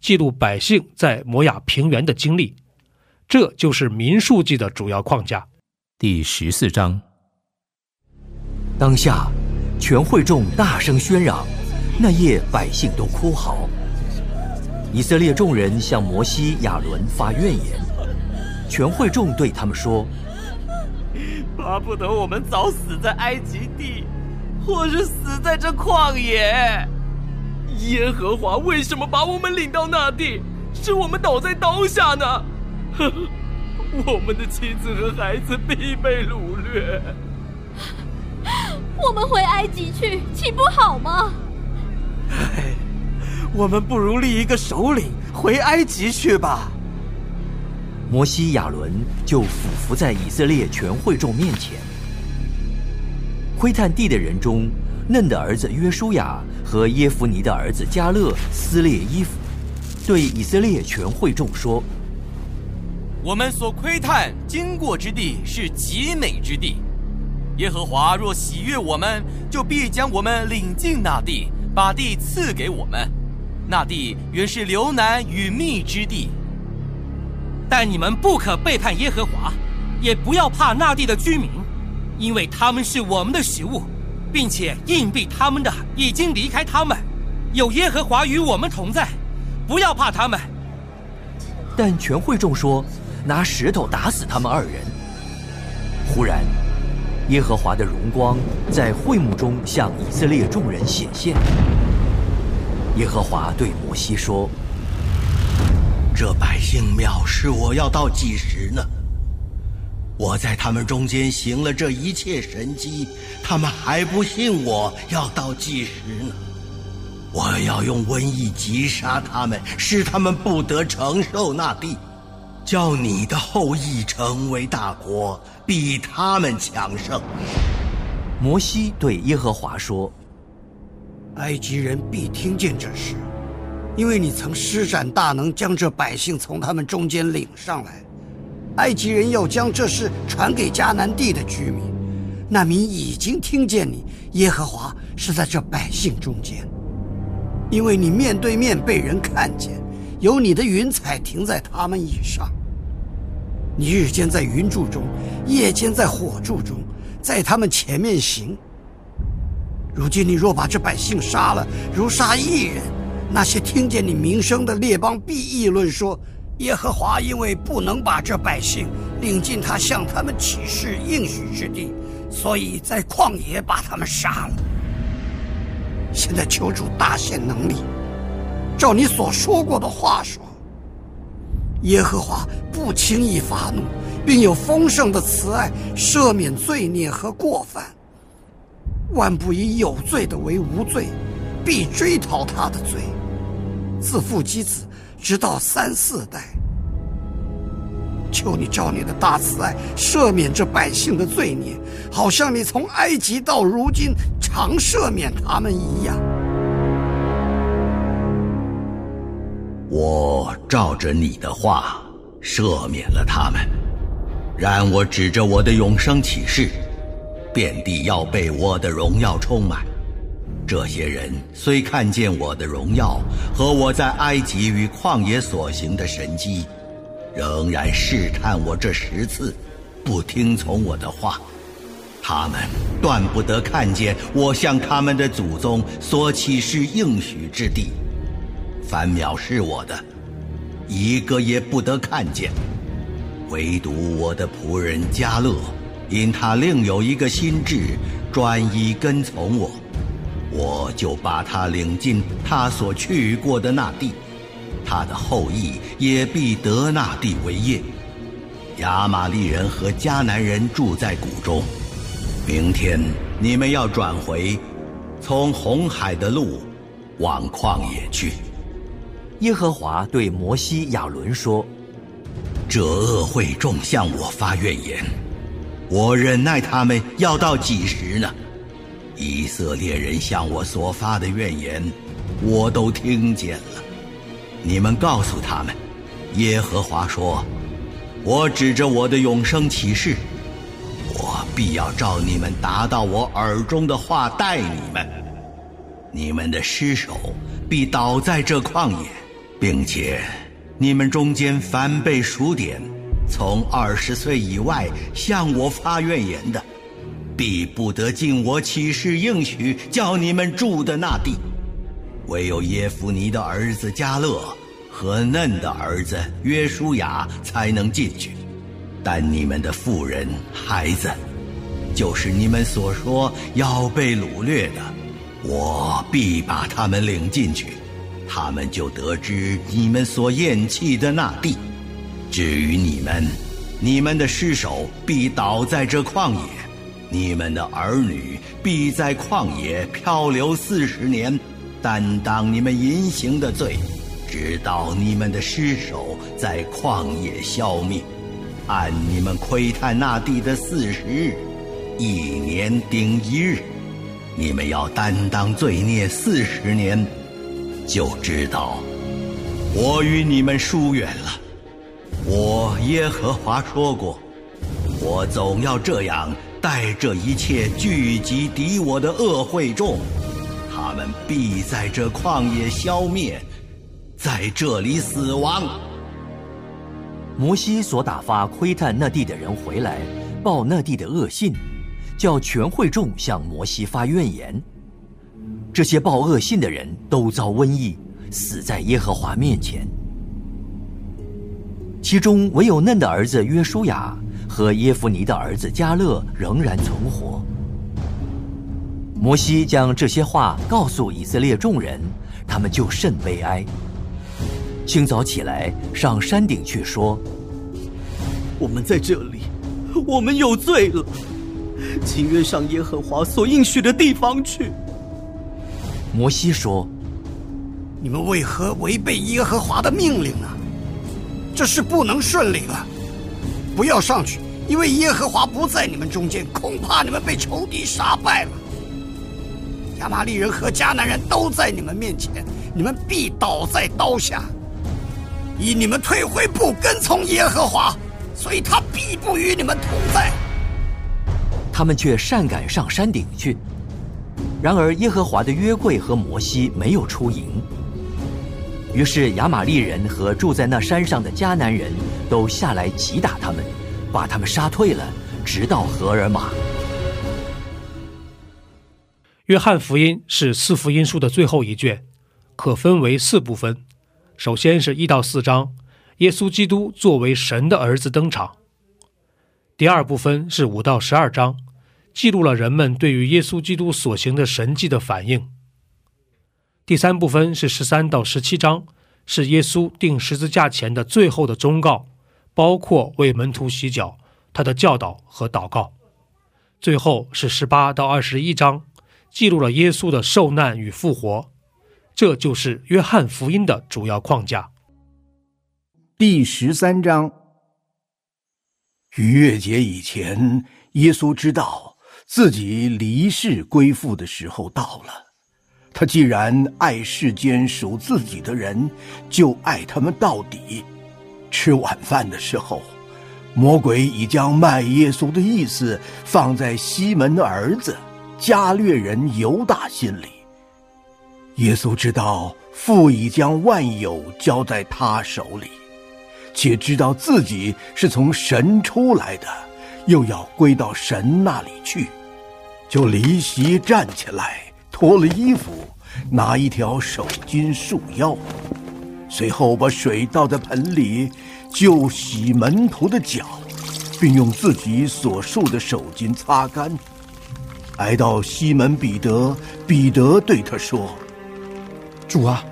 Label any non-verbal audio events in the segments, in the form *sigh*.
记录百姓在摩亚平原的经历，这就是民数记的主要框架。第十四章，当下全会众大声喧嚷，那夜百姓都哭嚎。以色列众人向摩西、亚伦发怨言，全会众对他们说：“巴不得我们早死在埃及地，或是死在这旷野。”耶和华为什么把我们领到那地，使我们倒在刀下呢？呵 *laughs* 我们的妻子和孩子必被掳掠。*laughs* 我们回埃及去，岂不好吗？唉，我们不如立一个首领回埃及去吧。摩西、亚伦就俯伏在以色列全会众面前，窥探地的人中。嫩的儿子约书亚和耶夫尼的儿子加勒撕裂衣服，对以色列全会众说：“我们所窥探经过之地是极美之地。耶和华若喜悦我们，就必将我们领进那地，把地赐给我们。那地原是流奶与蜜之地。但你们不可背叛耶和华，也不要怕那地的居民，因为他们是我们的食物。”并且硬币他们的已经离开他们，有耶和华与我们同在，不要怕他们。但全会众说，拿石头打死他们二人。忽然，耶和华的荣光在会幕中向以色列众人显现。耶和华对摩西说：“这百姓藐视我要到几时呢？”我在他们中间行了这一切神迹，他们还不信我，要到几时呢？我要用瘟疫击杀他们，使他们不得承受那地，叫你的后裔成为大国，比他们强盛。摩西对耶和华说：“埃及人必听见这事，因为你曾施展大能，将这百姓从他们中间领上来。”埃及人要将这事传给迦南地的居民，那民已经听见你耶和华是在这百姓中间，因为你面对面被人看见，有你的云彩停在他们以上。你日间在云柱中，夜间在火柱中，在他们前面行。如今你若把这百姓杀了，如杀一人，那些听见你名声的列邦必议论说。耶和华因为不能把这百姓领进他向他们起誓应许之地，所以在旷野把他们杀了。现在求主大显能力，照你所说过的话说。耶和华不轻易发怒，并有丰盛的慈爱，赦免罪孽和过犯。万不以有罪的为无罪，必追讨他的罪，自父及子。直到三四代，求你照你的大慈爱赦免这百姓的罪孽，好像你从埃及到如今常赦免他们一样。我照着你的话赦免了他们，然我指着我的永生启示，遍地要被我的荣耀充满。这些人虽看见我的荣耀和我在埃及与旷野所行的神迹，仍然试探我这十次，不听从我的话。他们断不得看见我向他们的祖宗所启示应许之地。凡藐视我的，一个也不得看见。唯独我的仆人加勒，因他另有一个心智，专一跟从我，我就把他领进他所去过的那地，他的后裔也必得那地为业。亚玛利人和迦南人住在谷中。明天你们要转回，从红海的路往旷野去。耶和华对摩西、亚伦说：“这恶会众向我发怨言，我忍耐他们要到几时呢？以色列人向我所发的怨言，我都听见了。你们告诉他们，耶和华说。”我指着我的永生启示，我必要照你们达到我耳中的话待你们。你们的尸首必倒在这旷野，并且你们中间凡被数点，从二十岁以外向我发怨言的，必不得进我启示应许叫你们住的那地。唯有耶夫尼的儿子加勒。和嫩的儿子约书亚才能进去，但你们的妇人、孩子，就是你们所说要被掳掠的，我必把他们领进去，他们就得知你们所厌弃的那地。至于你们，你们的尸首必倒在这旷野，你们的儿女必在旷野漂流四十年，担当你们淫行的罪。直到你们的尸首在旷野消灭，按你们窥探那地的四十日，一年顶一日，你们要担当罪孽四十年，就知道我与你们疏远了。我耶和华说过，我总要这样待这一切聚集敌我的恶会众，他们必在这旷野消灭。在这里死亡。摩西所打发窥探那地的人回来，报那地的恶信，叫全会众向摩西发怨言。这些报恶信的人都遭瘟疫，死在耶和华面前。其中唯有嫩的儿子约书亚和耶夫尼的儿子加勒仍然存活。摩西将这些话告诉以色列众人，他们就甚悲哀。清早起来，上山顶去说：“我们在这里，我们有罪了，请愿上耶和华所应许的地方去。”摩西说：“你们为何违背耶和华的命令呢？这事不能顺利了。不要上去，因为耶和华不在你们中间，恐怕你们被仇敌杀败了。亚玛利人和迦南人都在你们面前，你们必倒在刀下。”以你们退回不跟从耶和华，所以他必不与你们同在。他们却擅敢上山顶去。然而耶和华的约柜和摩西没有出营。于是亚玛利人和住在那山上的迦南人都下来击打他们，把他们杀退了，直到荷尔玛。约翰福音是四福音书的最后一卷，可分为四部分。首先是一到四章，耶稣基督作为神的儿子登场。第二部分是五到十二章，记录了人们对于耶稣基督所行的神迹的反应。第三部分是十三到十七章，是耶稣定十字架前的最后的忠告，包括为门徒洗脚、他的教导和祷告。最后是十八到二十一章，记录了耶稣的受难与复活。这就是约翰福音的主要框架。第十三章，逾越节以前，耶稣知道自己离世归父的时候到了。他既然爱世间属自己的人，就爱他们到底。吃晚饭的时候，魔鬼已将卖耶稣的意思放在西门的儿子加略人犹大心里。耶稣知道父已将万有交在他手里，且知道自己是从神出来的，又要归到神那里去，就离席站起来，脱了衣服，拿一条手巾束腰，随后把水倒在盆里，就洗门徒的脚，并用自己所束的手巾擦干。来到西门彼得，彼得对他说：“主啊，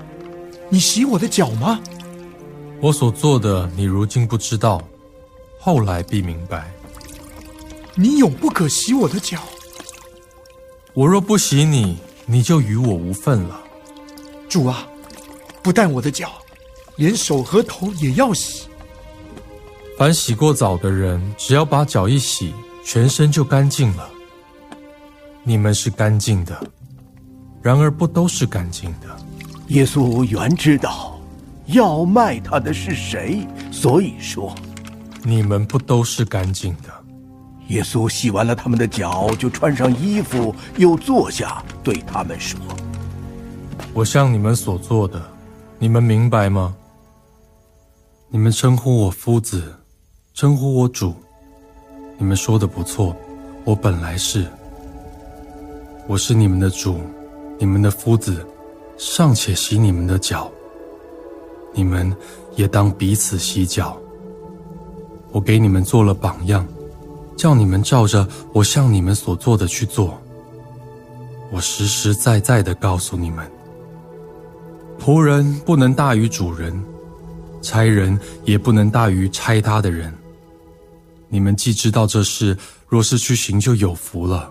你洗我的脚吗？我所做的，你如今不知道，后来必明白。你永不可洗我的脚。我若不洗你，你就与我无份了。主啊，不但我的脚，连手和头也要洗。凡洗过澡的人，只要把脚一洗，全身就干净了。你们是干净的，然而不都是干净的。耶稣原知道要卖他的是谁，所以说：你们不都是干净的。耶稣洗完了他们的脚，就穿上衣服，又坐下，对他们说：“我向你们所做的，你们明白吗？你们称呼我夫子，称呼我主，你们说的不错，我本来是。我是你们的主，你们的夫子，尚且洗你们的脚，你们也当彼此洗脚。我给你们做了榜样。”叫你们照着我向你们所做的去做。我实实在在的告诉你们：仆人不能大于主人，差人也不能大于差他的人。你们既知道这事，若是去行，就有福了。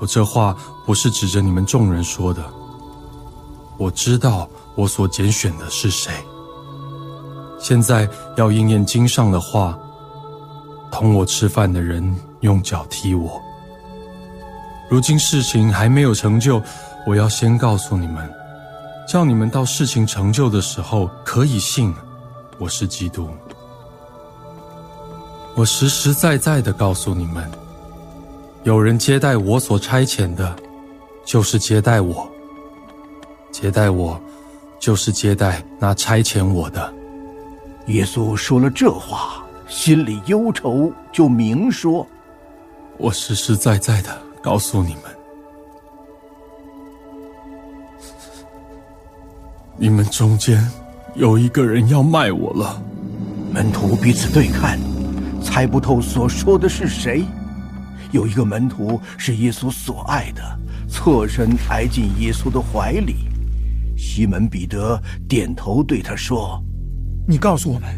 我这话不是指着你们众人说的。我知道我所拣选的是谁。现在要应验经上的话。同我吃饭的人用脚踢我。如今事情还没有成就，我要先告诉你们，叫你们到事情成就的时候可以信我是基督。我实实在在的告诉你们，有人接待我所差遣的，就是接待我；接待我，就是接待那差遣我的。耶稣说了这话。心里忧愁，就明说：“我实实在在的告诉你们，你们中间有一个人要卖我了。”门徒彼此对看，猜不透所说的是谁。有一个门徒是耶稣所爱的，侧身挨进耶稣的怀里。西门彼得点头对他说：“你告诉我们。”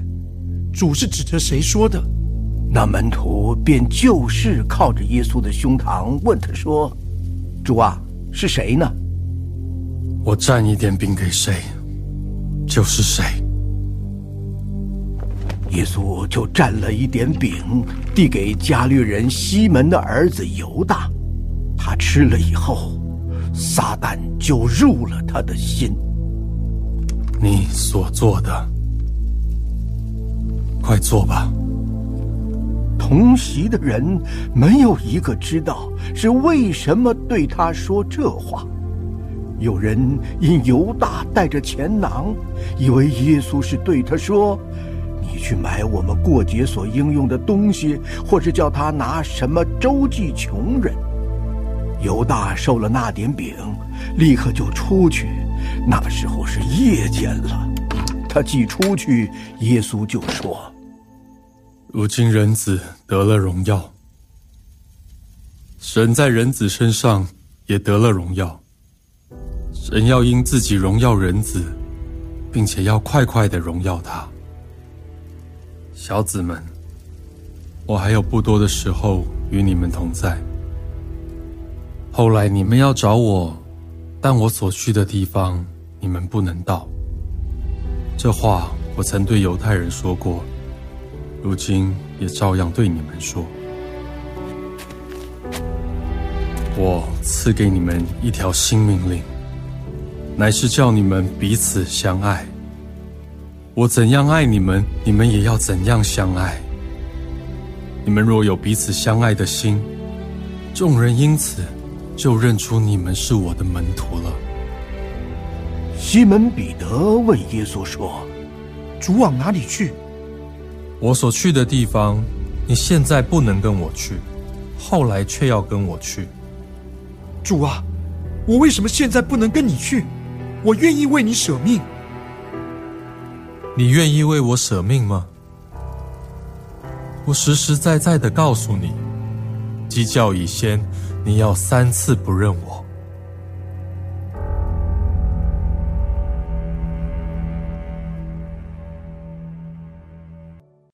主是指着谁说的？那门徒便就是靠着耶稣的胸膛问他说：“主啊，是谁呢？”我蘸一点饼给谁，就是谁。耶稣就蘸了一点饼，递给加略人西门的儿子犹大。他吃了以后，撒旦就入了他的心。你所做的。快做吧。同席的人没有一个知道是为什么对他说这话。有人因犹大带着钱囊，以为耶稣是对他说：“你去买我们过节所应用的东西，或是叫他拿什么周济穷人。”犹大受了那点饼，立刻就出去。那时候是夜间了。他既出去，耶稣就说。如今人子得了荣耀，神在人子身上也得了荣耀。神要因自己荣耀人子，并且要快快的荣耀他。小子们，我还有不多的时候与你们同在。后来你们要找我，但我所去的地方你们不能到。这话我曾对犹太人说过。如今也照样对你们说：我赐给你们一条新命令，乃是叫你们彼此相爱。我怎样爱你们，你们也要怎样相爱。你们若有彼此相爱的心，众人因此就认出你们是我的门徒了。西门彼得问耶稣说：“主往哪里去？”我所去的地方，你现在不能跟我去，后来却要跟我去。主啊，我为什么现在不能跟你去？我愿意为你舍命。你愿意为我舍命吗？我实实在在的告诉你，鸡叫以先，你要三次不认我。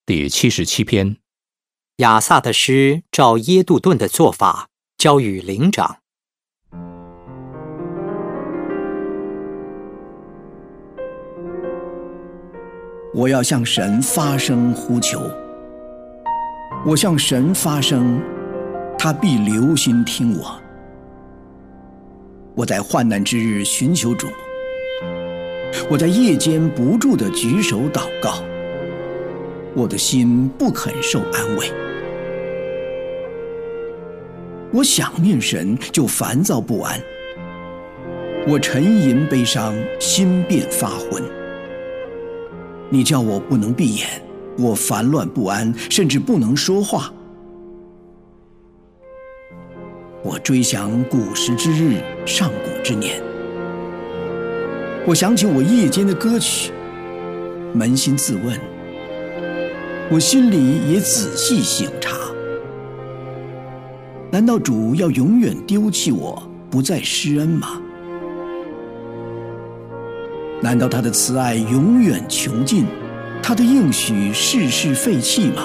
第七十七篇，亚萨的诗照耶杜顿的做法交与灵长。我要向神发声呼求，我向神发声，他必留心听我。我在患难之日寻求主，我在夜间不住的举手祷告，我的心不肯受安慰。我想念神，就烦躁不安；我沉吟悲伤，心便发昏。你叫我不能闭眼，我烦乱不安，甚至不能说话。我追想古时之日，上古之年。我想起我夜间的歌曲，扪心自问，我心里也仔细省察：难道主要永远丢弃我，不再施恩吗？难道他的慈爱永远穷尽，他的应许世世废弃吗？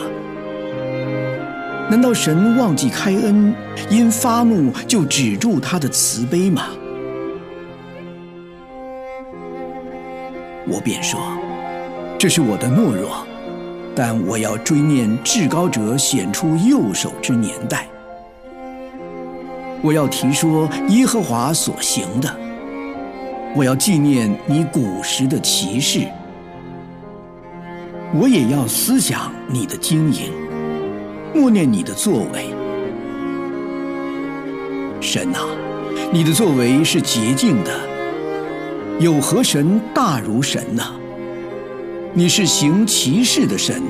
难道神忘记开恩，因发怒就止住他的慈悲吗？我便说，这是我的懦弱，但我要追念至高者显出右手之年代，我要提说耶和华所行的。我要纪念你古时的骑士，我也要思想你的经营，默念你的作为。神啊，你的作为是洁净的，有何神大如神呢？你是行骑士的神，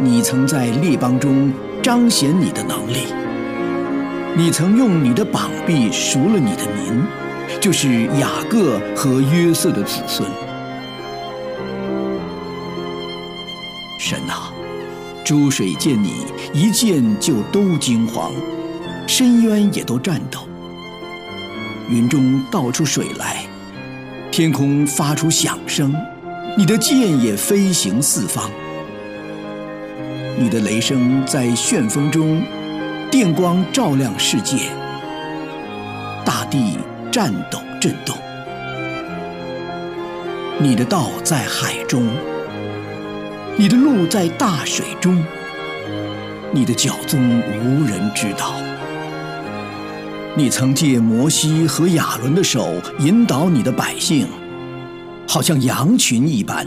你曾在列邦中彰显你的能力，你曾用你的膀臂赎了你的民。就是雅各和约瑟的子孙。神啊，诸水见你一见就都惊慌，深渊也都颤抖。云中倒出水来，天空发出响声，你的剑也飞行四方。你的雷声在旋风中，电光照亮世界，大地。战斗震动，你的道在海中，你的路在大水中，你的脚踪无人知道。你曾借摩西和亚伦的手引导你的百姓，好像羊群一般。